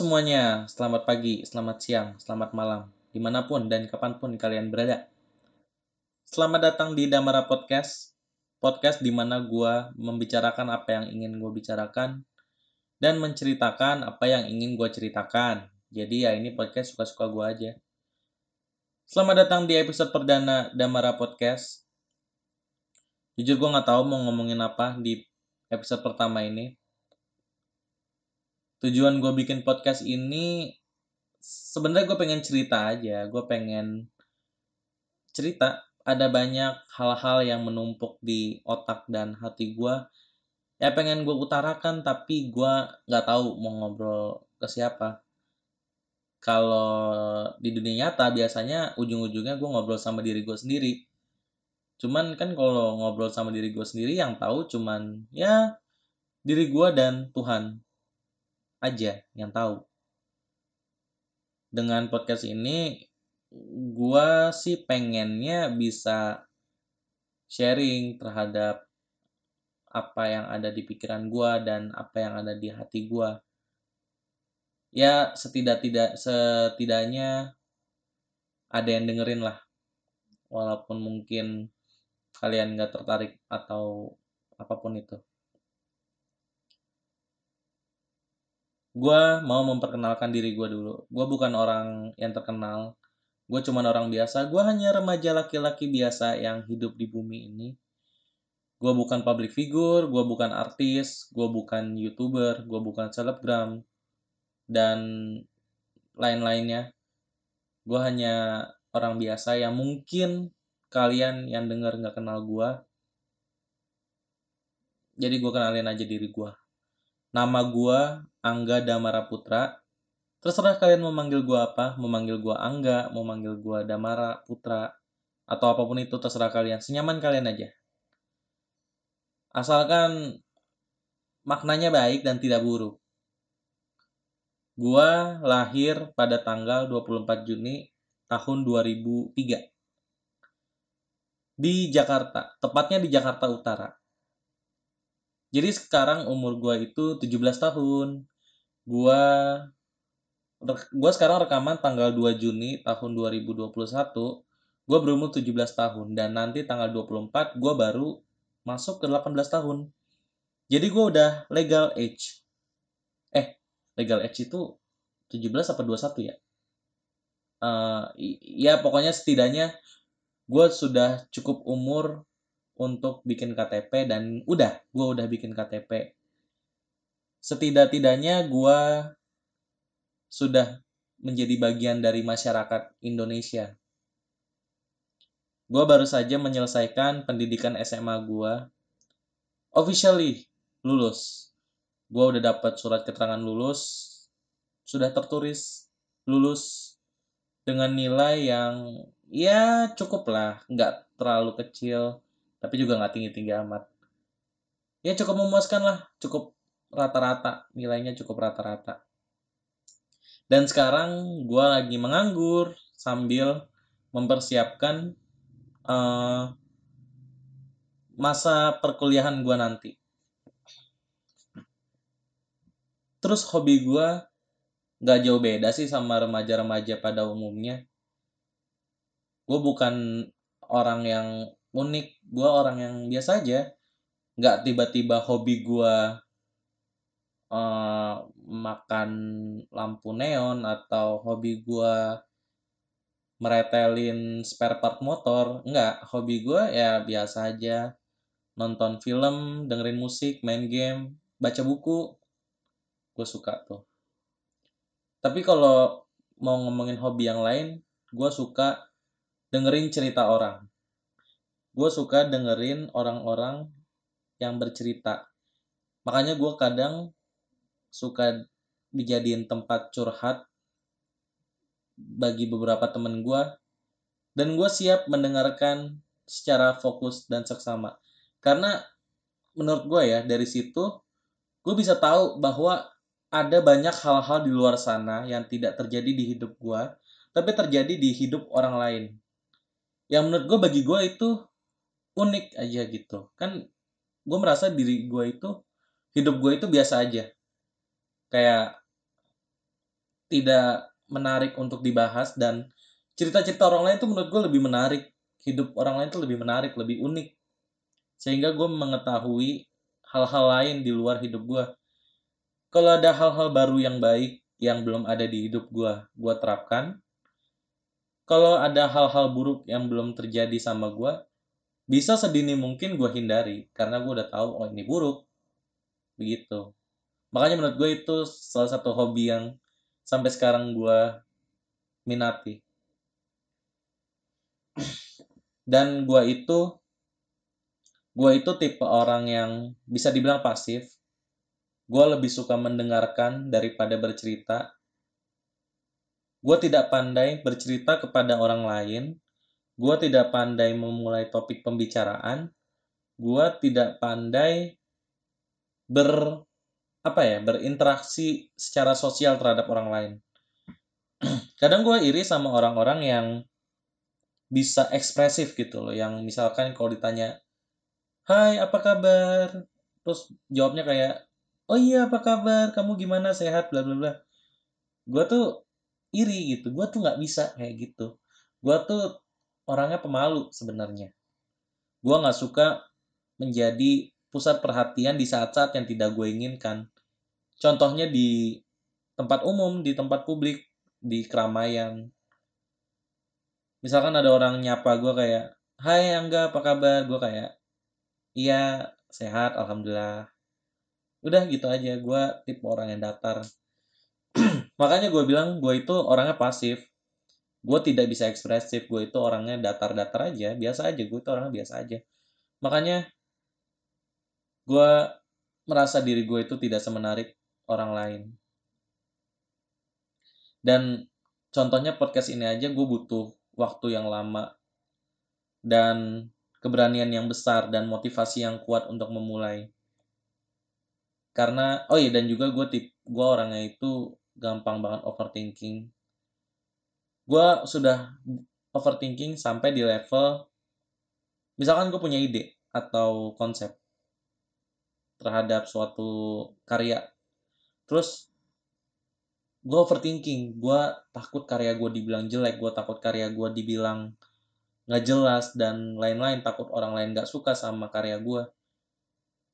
semuanya, selamat pagi, selamat siang, selamat malam, di mana pun dan kapan pun kalian berada. Selamat datang di Damara Podcast, podcast di mana gue membicarakan apa yang ingin gue bicarakan dan menceritakan apa yang ingin gue ceritakan. Jadi ya ini podcast suka-suka gue aja. Selamat datang di episode perdana Damara Podcast. Jujur gue nggak tahu mau ngomongin apa di episode pertama ini tujuan gue bikin podcast ini sebenarnya gue pengen cerita aja. Gue pengen cerita ada banyak hal-hal yang menumpuk di otak dan hati gue ya pengen gue utarakan tapi gue nggak tahu mau ngobrol ke siapa. Kalau di dunia nyata biasanya ujung-ujungnya gue ngobrol sama diri gue sendiri. Cuman kan kalau ngobrol sama diri gue sendiri yang tahu cuman ya diri gue dan Tuhan aja yang tahu. Dengan podcast ini, gua sih pengennya bisa sharing terhadap apa yang ada di pikiran gua dan apa yang ada di hati gua. Ya setidak-tidak setidaknya ada yang dengerin lah. Walaupun mungkin kalian nggak tertarik atau apa pun itu. Gue mau memperkenalkan diri gue dulu. Gue bukan orang yang terkenal. Gue cuma orang biasa. Gue hanya remaja laki-laki biasa yang hidup di bumi ini. Gue bukan public figure, gue bukan artis, gue bukan youtuber, gue bukan selebgram, dan lain-lainnya. Gue hanya orang biasa yang mungkin kalian yang denger nggak kenal gue. Jadi gue kenalin aja diri gue. Nama gue Angga Damara Putra. Terserah kalian mau manggil gue apa, mau manggil gue Angga, mau manggil gue Damara Putra, atau apa pun itu terserah kalian, senyaman kalian aja. Asalkan maknanya baik dan tidak buruk. Gua lahir pada tanggal 24 Juni tahun 2003 di Jakarta, tepatnya di Jakarta Utara. Jadi sekarang umur gue itu 17 tahun. Gue gue sekarang rekaman tanggal 2 Juni tahun 2021. Gue berumur 17 tahun dan nanti tanggal 24 gue baru masuk ke 18 tahun. Jadi gue udah legal age. Eh, legal age itu 17 apa 21 ya? Uh, ya pokoknya setidaknya gue sudah cukup umur untuk bikin KTP dan udah gue udah bikin KTP setidak-tidaknya gue sudah menjadi bagian dari masyarakat Indonesia. Gue baru saja menyelesaikan pendidikan SMA gue officially lulus. Gue udah dapat surat keterangan lulus. Sudah tertulis lulus dengan nilai yang ya cukup lah nggak terlalu kecil tapi juga nggak tinggi-tinggi amat. Ya cukup memuaskan lah, cukup rata-rata, nilainya cukup rata-rata. Dan sekarang gue lagi menganggur sambil mempersiapkan uh, masa perkuliahan gue nanti. Terus hobi gue gak jauh beda sih sama remaja-remaja pada umumnya. Gue bukan orang yang unik. Gue orang yang biasa aja. Nggak tiba-tiba hobi gue uh, makan lampu neon atau hobi gue meretelin spare part motor. Nggak. Hobi gue ya biasa aja. Nonton film dengerin musik main game baca buku. Gue suka tuh. Tapi kalau mau ngomongin hobi yang lain gue suka dengerin cerita orang gue suka dengerin orang-orang yang bercerita. Makanya gue kadang suka dijadiin tempat curhat bagi beberapa temen gue dan gue siap mendengarkan secara fokus dan seksama. Karena menurut gue ya dari situ gue bisa tahu bahwa ada banyak hal-hal di luar sana yang tidak terjadi di hidup gue tapi terjadi di hidup orang lain. Yang menurut gue bagi gue itu unik aja gitu. Kan gue merasa diri gue itu hidup gue itu biasa aja. Kayak tidak menarik untuk dibahas dan cerita-cerita orang lain itu menurut gue lebih menarik. Hidup orang lain itu lebih menarik lebih unik. Sehingga gue mengetahui hal-hal lain di luar hidup gue kalau ada hal-hal baru yang baik yang belum ada di hidup gue gue terapkan. Kalau ada hal-hal buruk yang belum terjadi sama gue bisa sedini mungkin gue hindari karena gue udah tahu oh ini buruk. Begitu. Makanya menurut gue itu salah satu hobi yang sampai sekarang gue minati. Dan gue itu gue itu tipe orang yang bisa dibilang pasif. Gue lebih suka mendengarkan daripada bercerita. Gue tidak pandai bercerita kepada orang lain gue tidak pandai memulai topik pembicaraan. Gue tidak pandai ber apa ya berinteraksi secara sosial terhadap orang lain. Kadang gue iri sama orang-orang yang bisa ekspresif gitu loh yang misalkan kalau ditanya Hai apa kabar? Terus jawabnya kayak oh iya apa kabar? Kamu gimana? Sehat? Bla bla bla. Gue tuh iri gitu. Gue tuh nggak bisa kayak gitu. Gue tuh orangnya pemalu sebenarnya. Gue nggak suka menjadi pusat perhatian di saat-saat yang tidak gue inginkan. Contohnya di tempat umum, di tempat publik, di keramaian. Misalkan ada orang nyapa gue kayak, Hai Angga, apa kabar? Gue kayak, Iya, sehat, Alhamdulillah. Udah gitu aja, gue tipe orang yang datar. Makanya gue bilang gue itu orangnya pasif gue tidak bisa ekspresif gue itu orangnya datar-datar aja biasa aja gue itu orangnya biasa aja. Makanya gue merasa diri gue itu tidak semenarik orang lain. Dan contohnya podcast ini aja gue butuh waktu yang lama dan keberanian yang besar dan motivasi yang kuat untuk memulai. Karena oh iya dan juga gue tip gue orangnya itu gampang banget overthinking gue sudah overthinking sampai di level misalkan gue punya ide atau konsep terhadap suatu karya terus gue overthinking gue takut karya gue dibilang jelek gue takut karya gue dibilang nggak jelas dan lain-lain takut orang lain nggak suka sama karya gue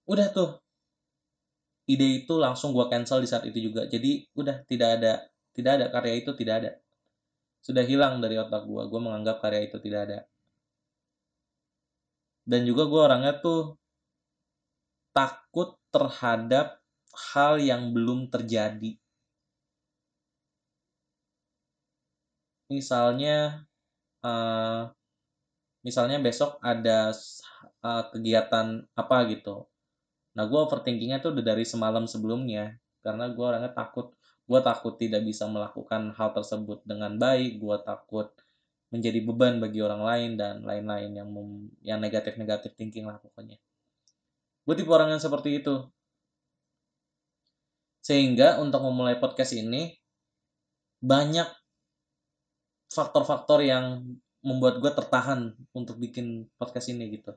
udah tuh ide itu langsung gue cancel di saat itu juga. Jadi udah tidak ada tidak ada karya itu tidak ada sudah hilang dari otak gue gue menganggap karya itu tidak ada. Dan juga gue orangnya tuh takut terhadap hal yang belum terjadi. Misalnya uh, misalnya besok ada uh, kegiatan apa gitu. Nah gue overthinkingnya tuh udah dari semalam sebelumnya karena gue orangnya takut gue takut tidak bisa melakukan hal tersebut dengan baik. Gue takut menjadi beban bagi orang lain dan lain-lain yang mem, yang negatif-negatif thinking lah pokoknya. Gue tipe orang yang seperti itu. Sehingga untuk memulai podcast ini banyak faktor-faktor yang membuat gue tertahan untuk bikin podcast ini gitu.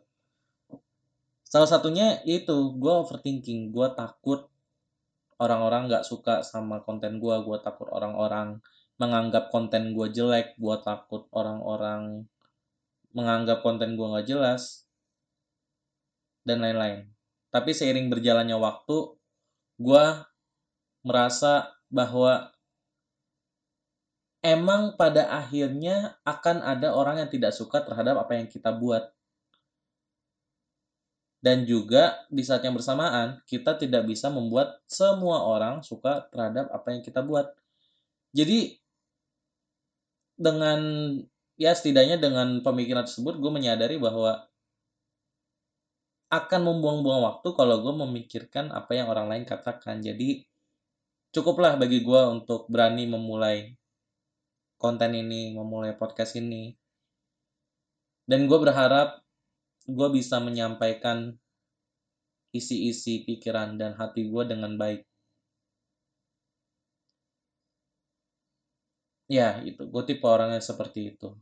Salah satunya itu gue overthinking. Gue takut orang-orang nggak suka sama konten gue gue takut orang-orang menganggap konten gue jelek gue takut orang-orang menganggap konten gue nggak jelas dan lain-lain. Tapi seiring berjalannya waktu gue merasa bahwa emang pada akhirnya akan ada orang yang tidak suka terhadap apa yang kita buat dan juga di saat yang bersamaan kita tidak bisa membuat semua orang suka terhadap apa yang kita buat. Jadi dengan ya setidaknya dengan pemikiran tersebut gue menyadari bahwa akan membuang-buang waktu kalau gue memikirkan apa yang orang lain katakan. Jadi cukuplah bagi gue untuk berani memulai konten ini, memulai podcast ini. Dan gue berharap gue bisa menyampaikan isi-isi pikiran dan hati gue dengan baik. Ya, itu. Gue tipe orangnya seperti itu.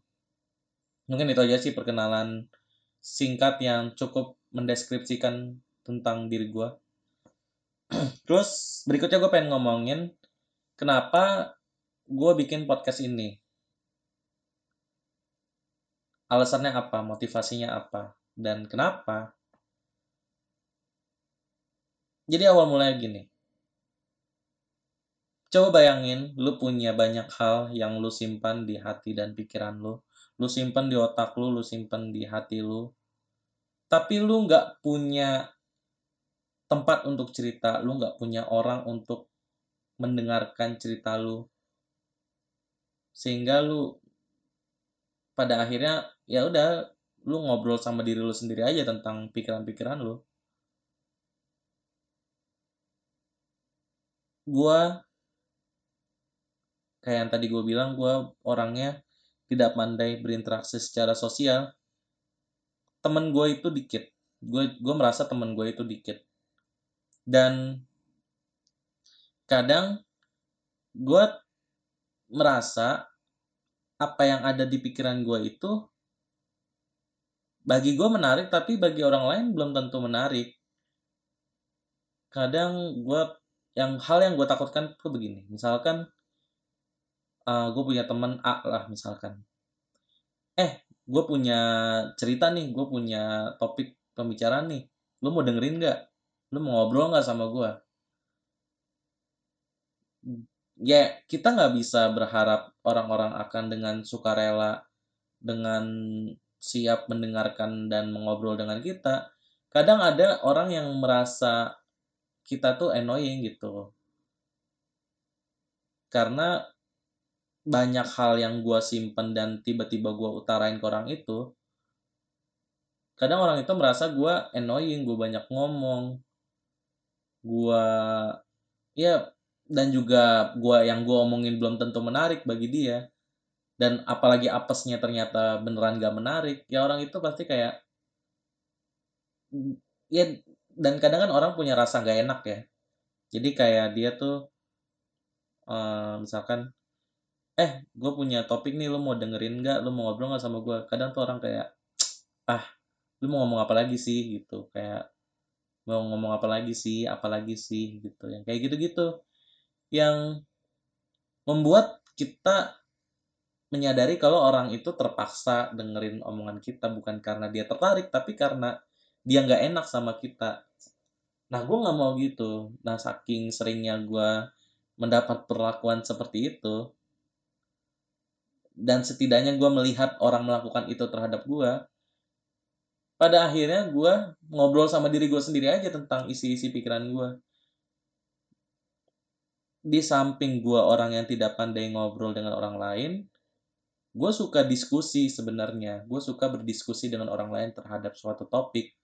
Mungkin itu aja sih perkenalan singkat yang cukup mendeskripsikan tentang diri gue. Terus berikutnya gue pengen ngomongin kenapa gue bikin podcast ini alasannya apa motivasinya apa dan kenapa? Jadi awal mulanya gini. Coba bayangin lu punya banyak hal yang lu simpan di hati dan pikiran lu. Lu simpan di otak lu lu simpan di hati lu. Tapi lu nggak punya tempat untuk cerita lu nggak punya orang untuk mendengarkan cerita lu. Sehingga lu pada akhirnya ya udah lu ngobrol sama diri lu sendiri aja tentang pikiran-pikiran lu. Gua kayak yang tadi gue bilang gua orangnya tidak pandai berinteraksi secara sosial. Temen gue itu dikit. Gue gue merasa temen gue itu dikit. Dan kadang gue merasa apa yang ada di pikiran gue itu bagi gue menarik tapi bagi orang lain belum tentu menarik. Kadang gue yang hal yang gue takutkan tuh begini. Misalkan uh, gue punya teman A lah misalkan. Eh gue punya cerita nih gue punya topik pembicaraan nih. Lu mau dengerin nggak? Lu mau ngobrol nggak sama gue ya kita nggak bisa berharap orang-orang akan dengan sukarela dengan siap mendengarkan dan mengobrol dengan kita kadang ada orang yang merasa kita tuh annoying gitu. Karena banyak hal yang gue simpen dan tiba-tiba gue utarain ke orang itu kadang orang itu merasa gue annoying gue banyak ngomong gue ya dan juga gua yang gua omongin belum tentu menarik bagi dia dan apalagi apesnya ternyata beneran gak menarik ya orang itu pasti kayak ya dan kadang kan orang punya rasa gak enak ya. Jadi kayak dia tuh uh, misalkan eh gue punya topik nih lu mau dengerin nggak lu mau ngobrol nggak sama gue kadang tuh orang kayak ah lu mau ngomong apa lagi sih? Gitu kayak mau ngomong apa lagi sih? Apalagi sih? Gitu yang kayak gitu-gitu. Yang membuat kita menyadari kalau orang itu terpaksa dengerin omongan kita bukan karena dia tertarik tapi karena dia nggak enak sama kita. Nah gue nggak mau gitu. Nah saking seringnya gue mendapat perlakuan seperti itu dan setidaknya gue melihat orang melakukan itu terhadap gue pada akhirnya gue ngobrol sama diri gue sendiri aja tentang isi-isi pikiran gue di samping gue orang yang tidak pandai ngobrol dengan orang lain, gue suka diskusi sebenarnya. Gue suka berdiskusi dengan orang lain terhadap suatu topik.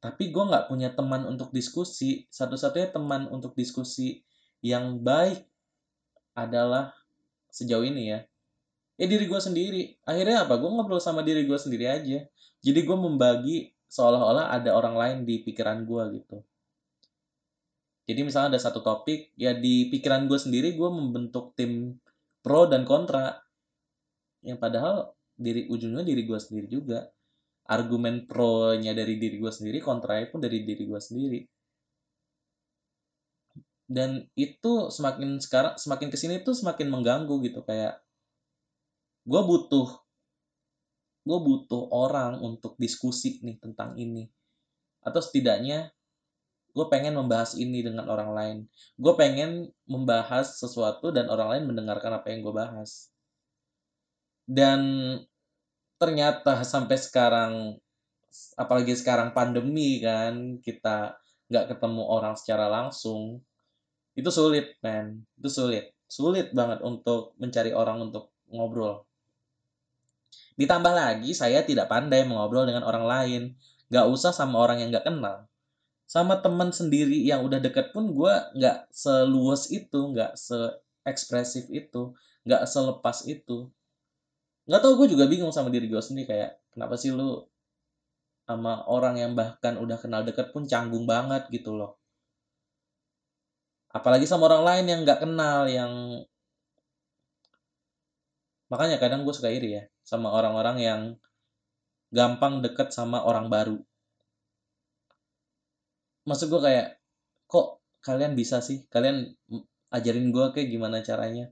Tapi gue nggak punya teman untuk diskusi. Satu-satunya teman untuk diskusi yang baik adalah sejauh ini ya. Ya diri gue sendiri. Akhirnya apa? Gue ngobrol sama diri gue sendiri aja. Jadi gue membagi seolah-olah ada orang lain di pikiran gue gitu jadi misalnya ada satu topik, ya di pikiran gue sendiri gue membentuk tim pro dan kontra. Yang padahal diri ujungnya diri gue sendiri juga. Argumen pro-nya dari diri gue sendiri, kontra pun dari diri gue sendiri. Dan itu semakin sekarang semakin ke sini tuh semakin mengganggu gitu kayak gue butuh gue butuh orang untuk diskusi nih tentang ini atau setidaknya gue pengen membahas ini dengan orang lain. Gue pengen membahas sesuatu dan orang lain mendengarkan apa yang gue bahas. Dan ternyata sampai sekarang apalagi sekarang pandemi kan kita nggak ketemu orang secara langsung itu sulit man itu sulit. Sulit banget untuk mencari orang untuk ngobrol. Ditambah lagi saya tidak pandai mengobrol dengan orang lain. Nggak usah sama orang yang nggak kenal sama teman sendiri yang udah deket pun gue nggak seluas itu nggak se-ekspresif itu nggak selepas itu. Nggak tau gue juga bingung sama diri gue sendiri kayak kenapa sih lu sama orang yang bahkan udah kenal deket pun canggung banget gitu loh. Apalagi sama orang lain yang nggak kenal yang makanya kadang gue suka iri ya sama orang-orang yang gampang deket sama orang baru maksud gue kayak kok kalian bisa sih? Kalian ajarin gue kayak gimana caranya?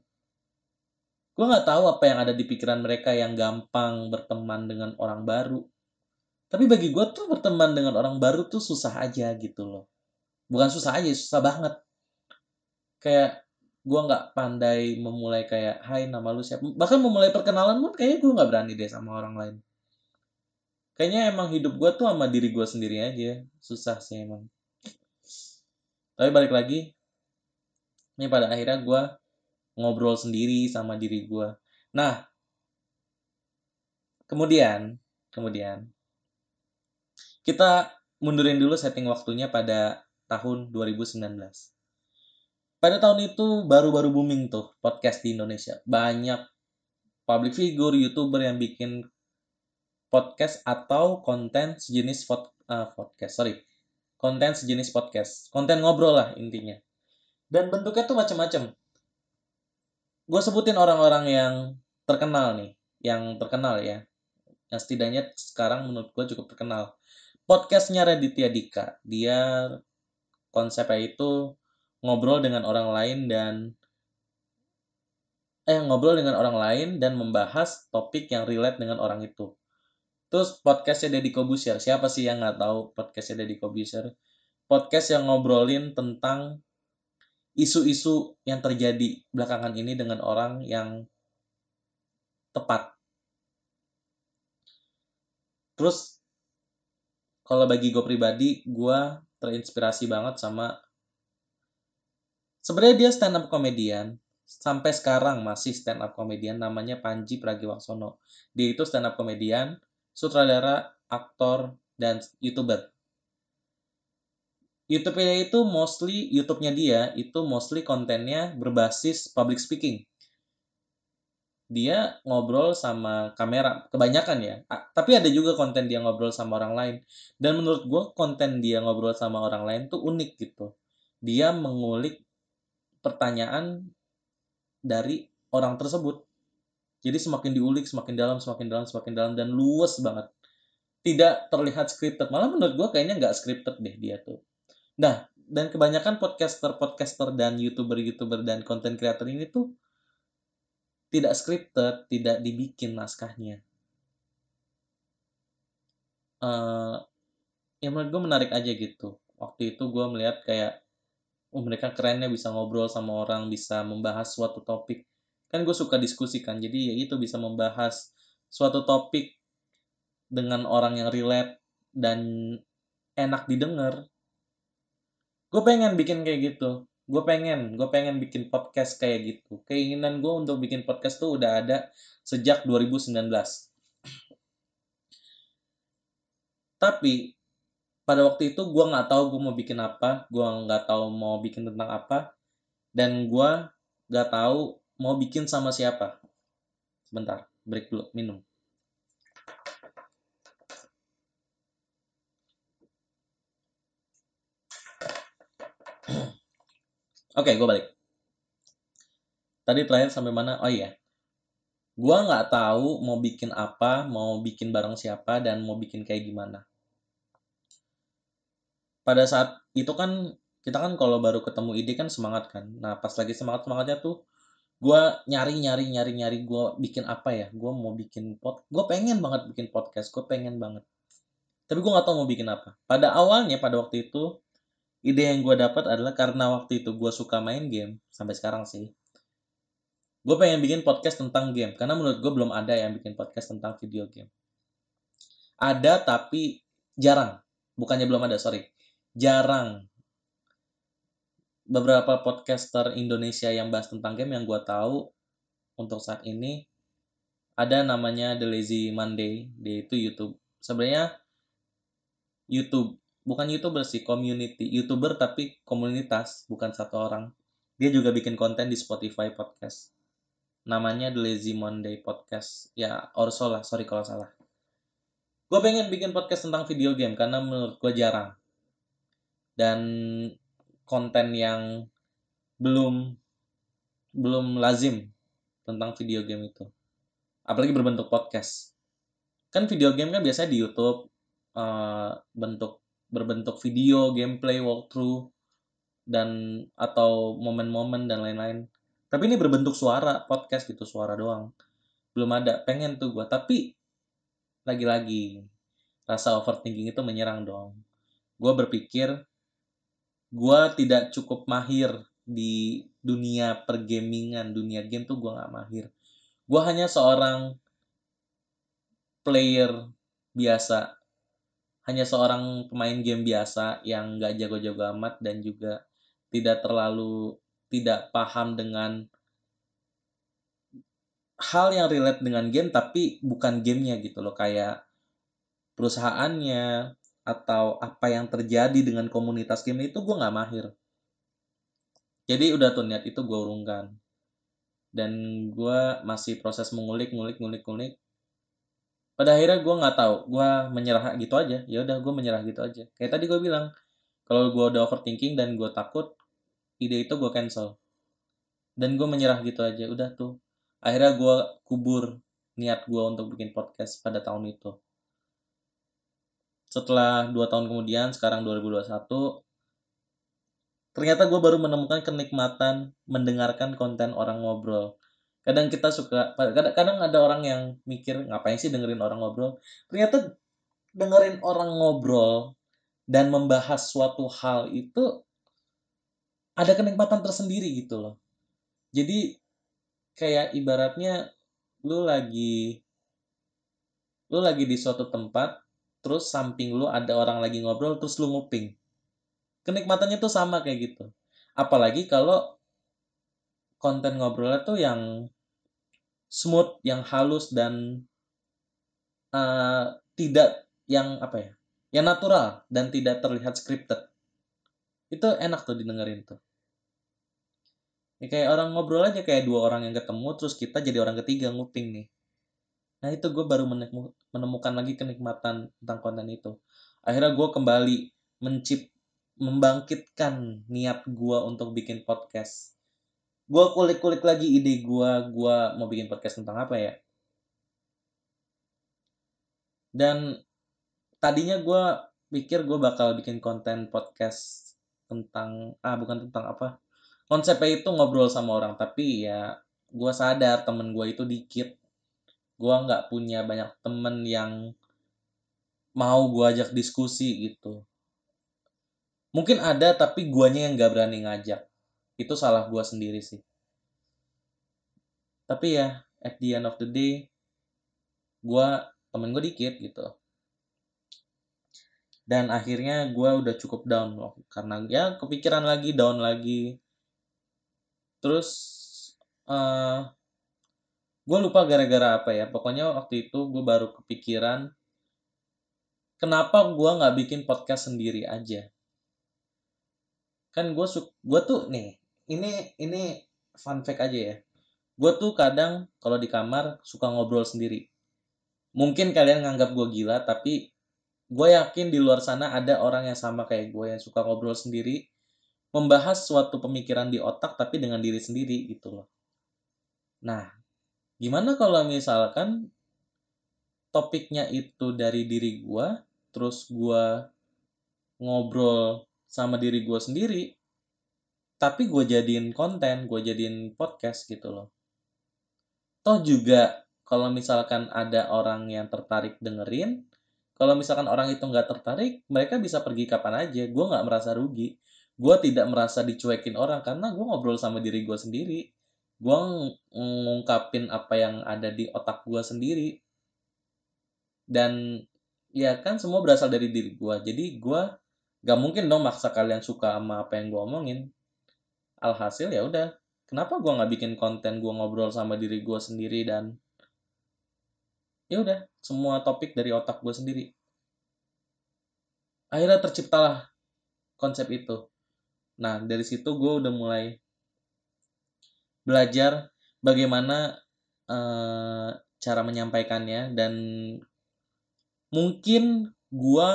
Gue nggak tahu apa yang ada di pikiran mereka yang gampang berteman dengan orang baru. Tapi bagi gue tuh berteman dengan orang baru tuh susah aja gitu loh. Bukan susah aja susah banget. Kayak gue nggak pandai memulai kayak Hai nama lu siapa? Bahkan memulai perkenalan pun kayaknya gue nggak berani deh sama orang lain. Kayaknya emang hidup gue tuh sama diri gue sendiri aja. Susah sih emang tapi balik lagi ini pada akhirnya gue ngobrol sendiri sama diri gue nah kemudian kemudian kita mundurin dulu setting waktunya pada tahun 2019 pada tahun itu baru-baru booming tuh podcast di Indonesia. Banyak public figure youtuber yang bikin podcast atau konten sejenis uh, podcast sorry konten sejenis podcast. Konten ngobrol lah intinya. Dan bentuknya tuh macam-macam gue sebutin orang-orang yang terkenal nih yang terkenal ya. Yang setidaknya sekarang menurut gue cukup terkenal. Podcastnya Raditya Dika. Dia konsepnya itu ngobrol dengan orang lain dan eh ngobrol dengan orang lain dan membahas topik yang relate dengan orang itu terus podcastnya Deddy Kobusier siapa sih yang nggak tahu podcastnya Deddy Kobusier podcast yang ngobrolin tentang isu-isu yang terjadi belakangan ini dengan orang yang tepat. Terus kalau bagi gue pribadi, gue terinspirasi banget sama sebenarnya dia stand up komedian sampai sekarang masih stand up komedian namanya Panji Pragiwaksono. Dia itu stand up komedian, sutradara, aktor, dan youtuber. YouTube-nya itu mostly YouTube-nya dia itu mostly kontennya berbasis public speaking. Dia ngobrol sama kamera, kebanyakan ya. tapi ada juga konten dia ngobrol sama orang lain. Dan menurut gue konten dia ngobrol sama orang lain tuh unik gitu. Dia mengulik pertanyaan dari orang tersebut. Jadi semakin diulik, semakin dalam, semakin dalam, semakin dalam, dan luas banget. Tidak terlihat scripted. Malah menurut gue kayaknya nggak scripted deh dia tuh Nah, dan kebanyakan podcaster-podcaster dan YouTuber-YouTuber dan content creator ini tuh tidak scripted, tidak dibikin naskahnya. Uh, ya menurut gue menarik aja gitu. Waktu itu gue melihat kayak, oh mereka kerennya bisa ngobrol sama orang, bisa membahas suatu topik. Kan gue suka diskusi kan, jadi ya itu bisa membahas suatu topik dengan orang yang relate dan enak didengar. Gue pengen bikin kayak gitu. Gue pengen gue pengen bikin podcast kayak gitu. Keinginan gue untuk bikin podcast tuh udah ada sejak 2019 tapi pada waktu itu gue nggak tahu gue mau bikin apa gue nggak tahu mau bikin tentang apa dan gue nggak tahu mau bikin sama siapa sebentar break dulu minum Oke, okay, gue balik. Tadi terakhir sampai mana? Oh iya. Gue nggak tahu mau bikin apa, mau bikin bareng siapa, dan mau bikin kayak gimana. Pada saat itu kan, kita kan kalau baru ketemu ide kan semangat kan. Nah, pas lagi semangat-semangatnya tuh, gue nyari nyari nyari nyari gue bikin apa ya? Gue mau bikin pot gue pengen banget bikin podcast gue pengen banget. Tapi gue nggak tahu mau bikin apa. Pada awalnya pada waktu itu ide yang gue dapat adalah karena waktu itu gue suka main game sampai sekarang sih. Gue pengen bikin podcast tentang game karena menurut gue belum ada yang bikin podcast tentang video game. Ada tapi jarang. Bukannya belum ada sorry. Jarang beberapa podcaster Indonesia yang bahas tentang game yang gue tahu untuk saat ini ada namanya The Lazy Monday dia itu YouTube. Sebenarnya YouTube bukan youtuber sih community youtuber tapi komunitas bukan satu orang. Dia juga bikin konten di Spotify podcast. Namanya The Lazy Monday Podcast. Ya Orso lah sorry kalau salah. Gue pengen bikin podcast tentang video game karena menurut gue jarang. Dan konten yang belum belum lazim tentang video game itu. Apalagi berbentuk podcast. Kan video game kan biasanya di YouTube uh, bentuk berbentuk video, gameplay, walkthrough, dan atau momen-momen dan lain-lain. Tapi ini berbentuk suara podcast gitu suara doang. Belum ada pengen tuh gue tapi lagi-lagi rasa overthinking itu menyerang dong. Gue berpikir gue tidak cukup mahir di dunia pergamingan dunia game tuh gue gak mahir. Gue hanya seorang player biasa. Hanya seorang pemain game biasa yang gak jago-jago amat dan juga tidak terlalu tidak paham dengan hal yang relate dengan game tapi bukan gamenya gitu loh. Kayak perusahaannya atau apa yang terjadi dengan komunitas game itu gue nggak mahir. Jadi udah tuh niat itu gue urungkan. Dan gue masih proses mengulik ngulik ngulik ngulik. Pada akhirnya gue nggak tahu gue menyerah gitu aja. Ya udah gue menyerah gitu aja. Kayak tadi gue bilang kalau gue udah overthinking dan gue takut ide itu gue cancel. Dan gue menyerah gitu aja. Udah tuh. Akhirnya gue kubur niat gue untuk bikin podcast pada tahun itu setelah dua tahun kemudian sekarang 2021 ternyata gue baru menemukan kenikmatan mendengarkan konten orang ngobrol. Kadang kita suka kadang, kadang ada orang yang mikir ngapain sih dengerin orang ngobrol? Ternyata dengerin orang ngobrol dan membahas suatu hal itu ada kenikmatan tersendiri gitu loh. Jadi kayak ibaratnya lu lagi lu lagi di suatu tempat terus samping lu ada orang lagi ngobrol terus lu nguping. Kenikmatannya tuh sama kayak gitu. Apalagi kalau konten ngobrolnya tuh yang smooth yang halus dan uh, tidak yang apa ya yang natural dan tidak terlihat scripted. Itu enak tuh didengerin tuh. Ya kayak orang ngobrol aja kayak dua orang yang ketemu terus kita jadi orang ketiga nguping nih nah itu gue baru menemukan lagi kenikmatan tentang konten itu. Akhirnya gue kembali mencip membangkitkan niat gue untuk bikin podcast. Gue kulik-kulik lagi ide gue gue mau bikin podcast tentang apa ya? Dan tadinya gue pikir gue bakal bikin konten podcast tentang ah bukan tentang apa konsepnya itu ngobrol sama orang tapi ya gue sadar temen gue itu dikit gue nggak punya banyak temen yang mau gue ajak diskusi gitu. Mungkin ada tapi guanya yang nggak berani ngajak. Itu salah gue sendiri sih. Tapi ya at the end of the day gue temen gue dikit gitu. Dan akhirnya gue udah cukup down loh karena ya kepikiran lagi down lagi. Terus uh, gue lupa gara-gara apa ya. Pokoknya waktu itu gue baru kepikiran kenapa gue nggak bikin podcast sendiri aja? Kan gue gue tuh nih ini ini fun fact aja ya. Gue tuh kadang kalau di kamar suka ngobrol sendiri. Mungkin kalian nganggap gue gila tapi gue yakin di luar sana ada orang yang sama kayak gue yang suka ngobrol sendiri membahas suatu pemikiran di otak tapi dengan diri sendiri gitu loh. Nah, gimana kalau misalkan topiknya itu dari diri gua, terus gua ngobrol sama diri gua sendiri, tapi gue jadiin konten, gue jadiin podcast gitu loh. Toh juga kalau misalkan ada orang yang tertarik dengerin, kalau misalkan orang itu nggak tertarik, mereka bisa pergi kapan aja. Gue nggak merasa rugi gue tidak merasa dicuekin orang karena gue ngobrol sama diri gue sendiri gue ngungkapin apa yang ada di otak gue sendiri. Dan ya kan semua berasal dari diri gue jadi gue gak mungkin dong maksa kalian suka sama apa yang gue omongin. Alhasil ya udah kenapa gue nggak bikin konten gue ngobrol sama diri gue sendiri dan ya udah semua topik dari otak gue sendiri. Akhirnya terciptalah konsep itu. Nah, dari situ gue udah mulai belajar bagaimana uh, cara menyampaikannya dan mungkin gue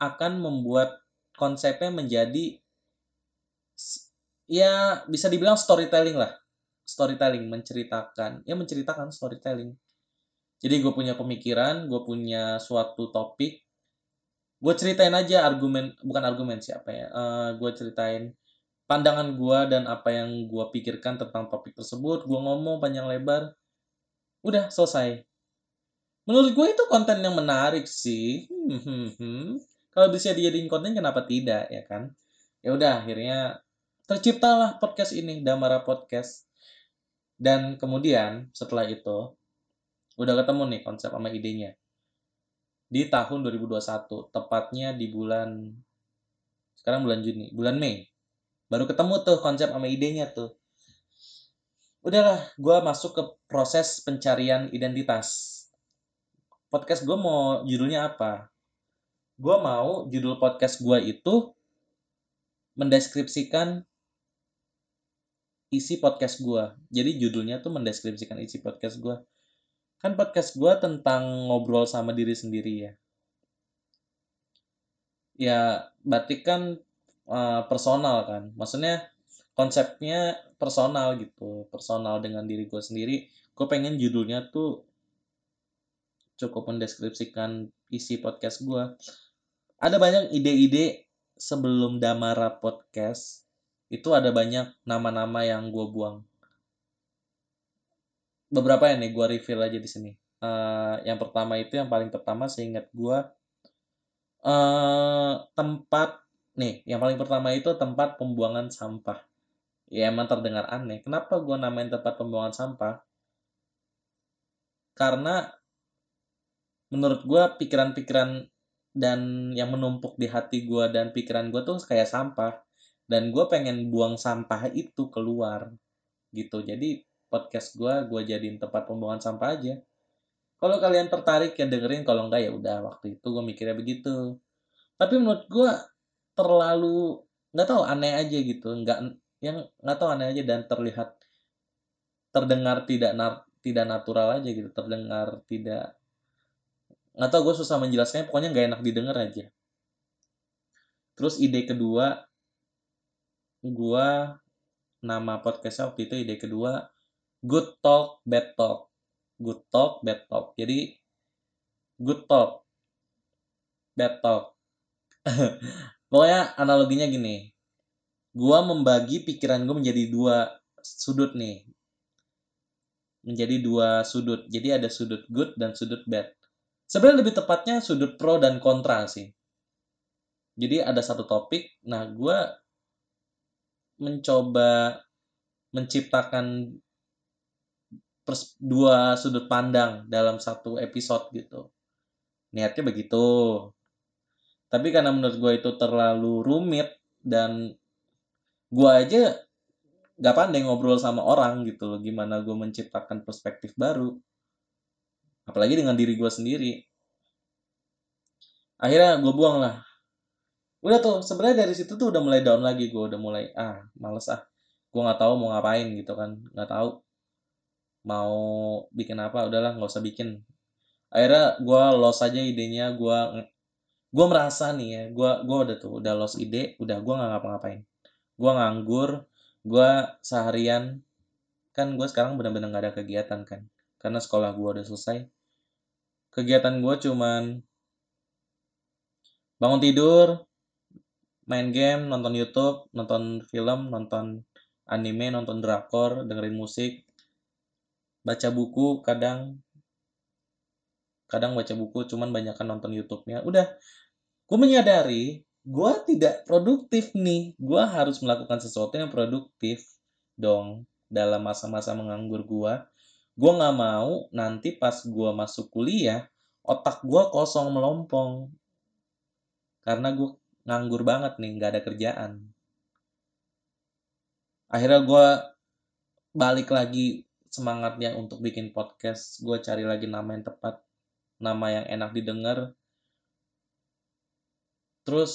akan membuat konsepnya menjadi ya bisa dibilang storytelling lah. Storytelling menceritakan. Ya menceritakan storytelling. Jadi gue punya pemikiran gue punya suatu topik. Gue ceritain aja argumen bukan argumen siapa ya uh, gue ceritain pandangan gue dan apa yang gue pikirkan tentang topik tersebut gue ngomong panjang lebar udah selesai. Menurut gue itu konten yang menarik sih. Hmm, hmm, hmm. kalau bisa dijadiin konten kenapa tidak ya kan? Ya udah akhirnya terciptalah podcast ini Damara Podcast. Dan kemudian setelah itu udah ketemu nih konsep sama idenya. Di tahun 2021 tepatnya di bulan sekarang bulan Juni bulan Mei baru ketemu tuh konsep sama idenya tuh udahlah gue masuk ke proses pencarian identitas podcast gue mau judulnya apa gue mau judul podcast gue itu mendeskripsikan isi podcast gue. Jadi judulnya tuh mendeskripsikan isi podcast gue. Kan podcast gue tentang ngobrol sama diri sendiri ya. Ya, berarti kan uh, personal kan. Maksudnya konsepnya personal gitu. Personal dengan diri gue sendiri. Gue pengen judulnya tuh cukup mendeskripsikan isi podcast gue. Ada banyak ide-ide sebelum Damara Podcast itu ada banyak nama-nama yang gue buang. Beberapa ya nih gue reveal aja di sini. Uh, yang pertama itu yang paling pertama seingat gue uh, tempat nih yang paling pertama itu tempat pembuangan sampah. Ya emang terdengar aneh. Kenapa gue namain tempat pembuangan sampah? Karena menurut gue pikiran-pikiran dan yang menumpuk di hati gue dan pikiran gue tuh kayak sampah dan gue pengen buang sampah itu keluar gitu jadi podcast gue gue jadiin tempat pembuangan sampah aja kalau kalian tertarik ya dengerin kalau enggak ya udah waktu itu gue mikirnya begitu tapi menurut gue terlalu nggak tahu aneh aja gitu. Nggak yang nggak tahu aneh aja dan terlihat terdengar tidak nar, tidak natural aja gitu terdengar tidak nggak tahu gue susah menjelaskannya pokoknya nggak enak didengar aja. Terus ide kedua gua nama podcastnya waktu itu ide kedua good talk bad talk. Good talk bad talk. Jadi good talk bad talk pokoknya analoginya gini. Gua membagi pikiran gue menjadi dua sudut nih. Menjadi dua sudut. Jadi ada sudut good dan sudut bad. Sebenarnya lebih tepatnya sudut pro dan kontra sih. Jadi ada satu topik. Nah gue mencoba menciptakan dua sudut pandang dalam satu episode gitu. Niatnya begitu. Tapi karena menurut gue itu terlalu rumit dan gue aja gak pandai ngobrol sama orang gitu loh. Gimana gue menciptakan perspektif baru. Apalagi dengan diri gue sendiri. Akhirnya gue buang lah udah tuh sebenarnya dari situ tuh udah mulai down lagi gue udah mulai ah males ah gue nggak tahu mau ngapain gitu kan nggak tahu mau bikin apa udahlah nggak usah bikin akhirnya gue lost aja idenya gue gue merasa nih ya gue gue udah tuh udah lost ide udah gue nggak ngapa-ngapain. Gue nganggur gue seharian. Kan gue sekarang benar-benar nggak ada kegiatan kan. Karena sekolah gue udah selesai. Kegiatan gue cuman bangun tidur main game, nonton YouTube, nonton film, nonton anime, nonton drakor, dengerin musik, baca buku kadang kadang baca buku cuman banyak kan nonton YouTube-nya. Udah, gue menyadari gue tidak produktif nih. Gue harus melakukan sesuatu yang produktif dong dalam masa-masa menganggur gue. Gue nggak mau nanti pas gue masuk kuliah otak gue kosong melompong karena gue nganggur banget nih nggak ada kerjaan akhirnya gue balik lagi semangatnya untuk bikin podcast gue cari lagi nama yang tepat nama yang enak didengar. Terus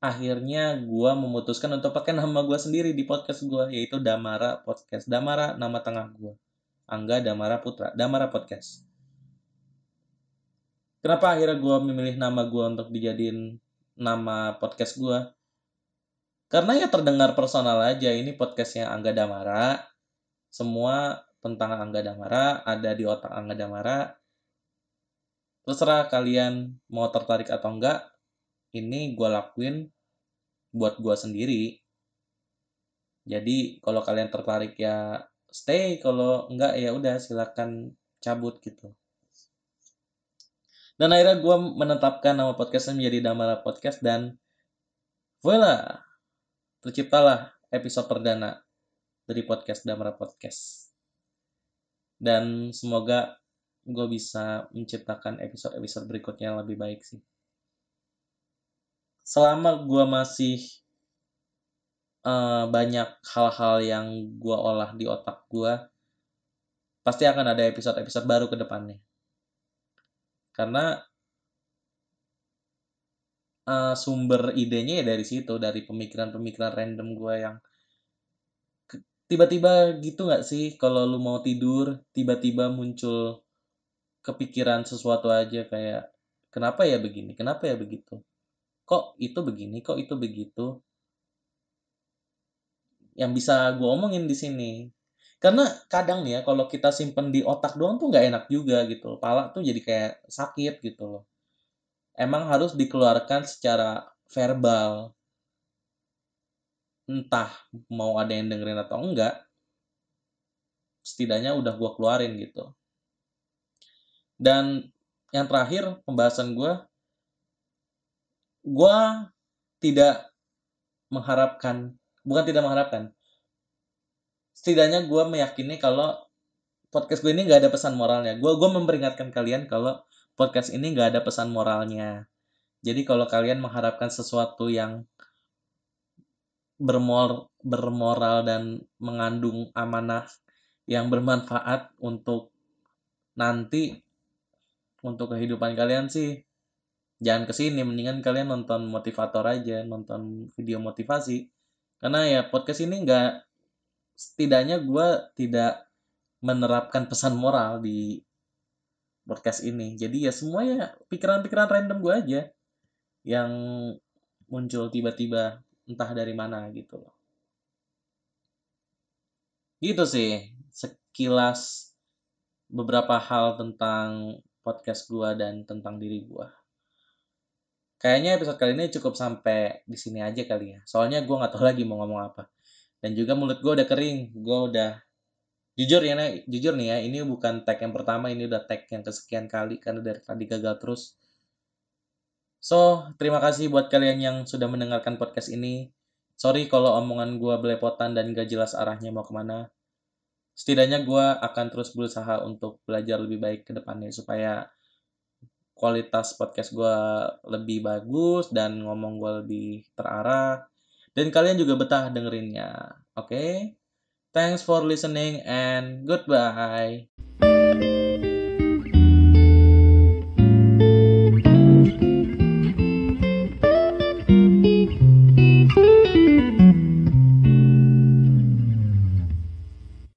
akhirnya gue memutuskan untuk pakai nama gue sendiri di podcast gue yaitu Damara Podcast. Damara nama tengah gue Angga Damara Putra. Damara Podcast. Kenapa akhirnya gue memilih nama gue untuk dijadiin nama podcast gue karena ya terdengar personal aja ini podcastnya Angga Damara. Semua tentang Angga Damara ada di otak Angga Damara. Terserah kalian mau tertarik atau enggak ini gue lakuin buat gue sendiri. Jadi kalau kalian tertarik ya stay. Kalau enggak ya udah silakan cabut gitu. Dan akhirnya gue menetapkan nama podcastnya menjadi Damara Podcast dan voila terciptalah episode perdana dari podcast Damara Podcast dan semoga gue bisa menciptakan episode-episode berikutnya yang lebih baik sih. Selama gue masih uh, banyak hal-hal yang gue olah di otak gue pasti akan ada episode-episode baru ke depannya karena uh, sumber idenya ya dari situ dari pemikiran-pemikiran random gue yang tiba-tiba gitu nggak sih kalau lu mau tidur tiba-tiba muncul kepikiran sesuatu aja kayak kenapa ya begini? Kenapa ya begitu? Kok itu begini? Kok itu begitu? Yang bisa gue omongin di sini. Karena kadang nih ya kalau kita simpen di otak doang tuh nggak enak juga gitu. Pala tuh jadi kayak sakit gitu loh. Emang harus dikeluarkan secara verbal entah mau ada yang dengerin atau enggak setidaknya udah gue keluarin gitu. Dan yang terakhir pembahasan gue gue tidak mengharapkan bukan tidak mengharapkan setidaknya gue meyakini kalau podcast gue ini nggak ada pesan moralnya. Gue gue memperingatkan kalian kalau podcast ini nggak ada pesan moralnya. Jadi kalau kalian mengharapkan sesuatu yang bermor bermoral dan mengandung amanah yang bermanfaat untuk nanti untuk kehidupan kalian sih. Jangan ke sini mendingan kalian nonton motivator aja nonton video motivasi. Karena ya podcast ini nggak setidaknya gue tidak menerapkan pesan moral di podcast ini. Jadi ya semuanya pikiran-pikiran random gue aja yang muncul tiba-tiba entah dari mana gitu loh gitu sih sekilas beberapa hal tentang podcast gue dan tentang diri gue kayaknya episode kali ini cukup sampai di sini aja kali ya. Soalnya gue nggak tahu lagi mau ngomong apa. Dan juga mulut gue udah kering. Gue udah jujur ya, jujur nih ya, ini bukan tag yang pertama, ini udah tag yang kesekian kali karena dari tadi gagal terus. So, terima kasih buat kalian yang sudah mendengarkan podcast ini. Sorry kalau omongan gue belepotan dan gak jelas arahnya mau ke mana. Setidaknya gue akan terus berusaha untuk belajar lebih baik ke depannya supaya kualitas podcast gue lebih bagus dan ngomong gue lebih terarah dan kalian juga betah dengerinnya oke okay? thanks for listening and goodbye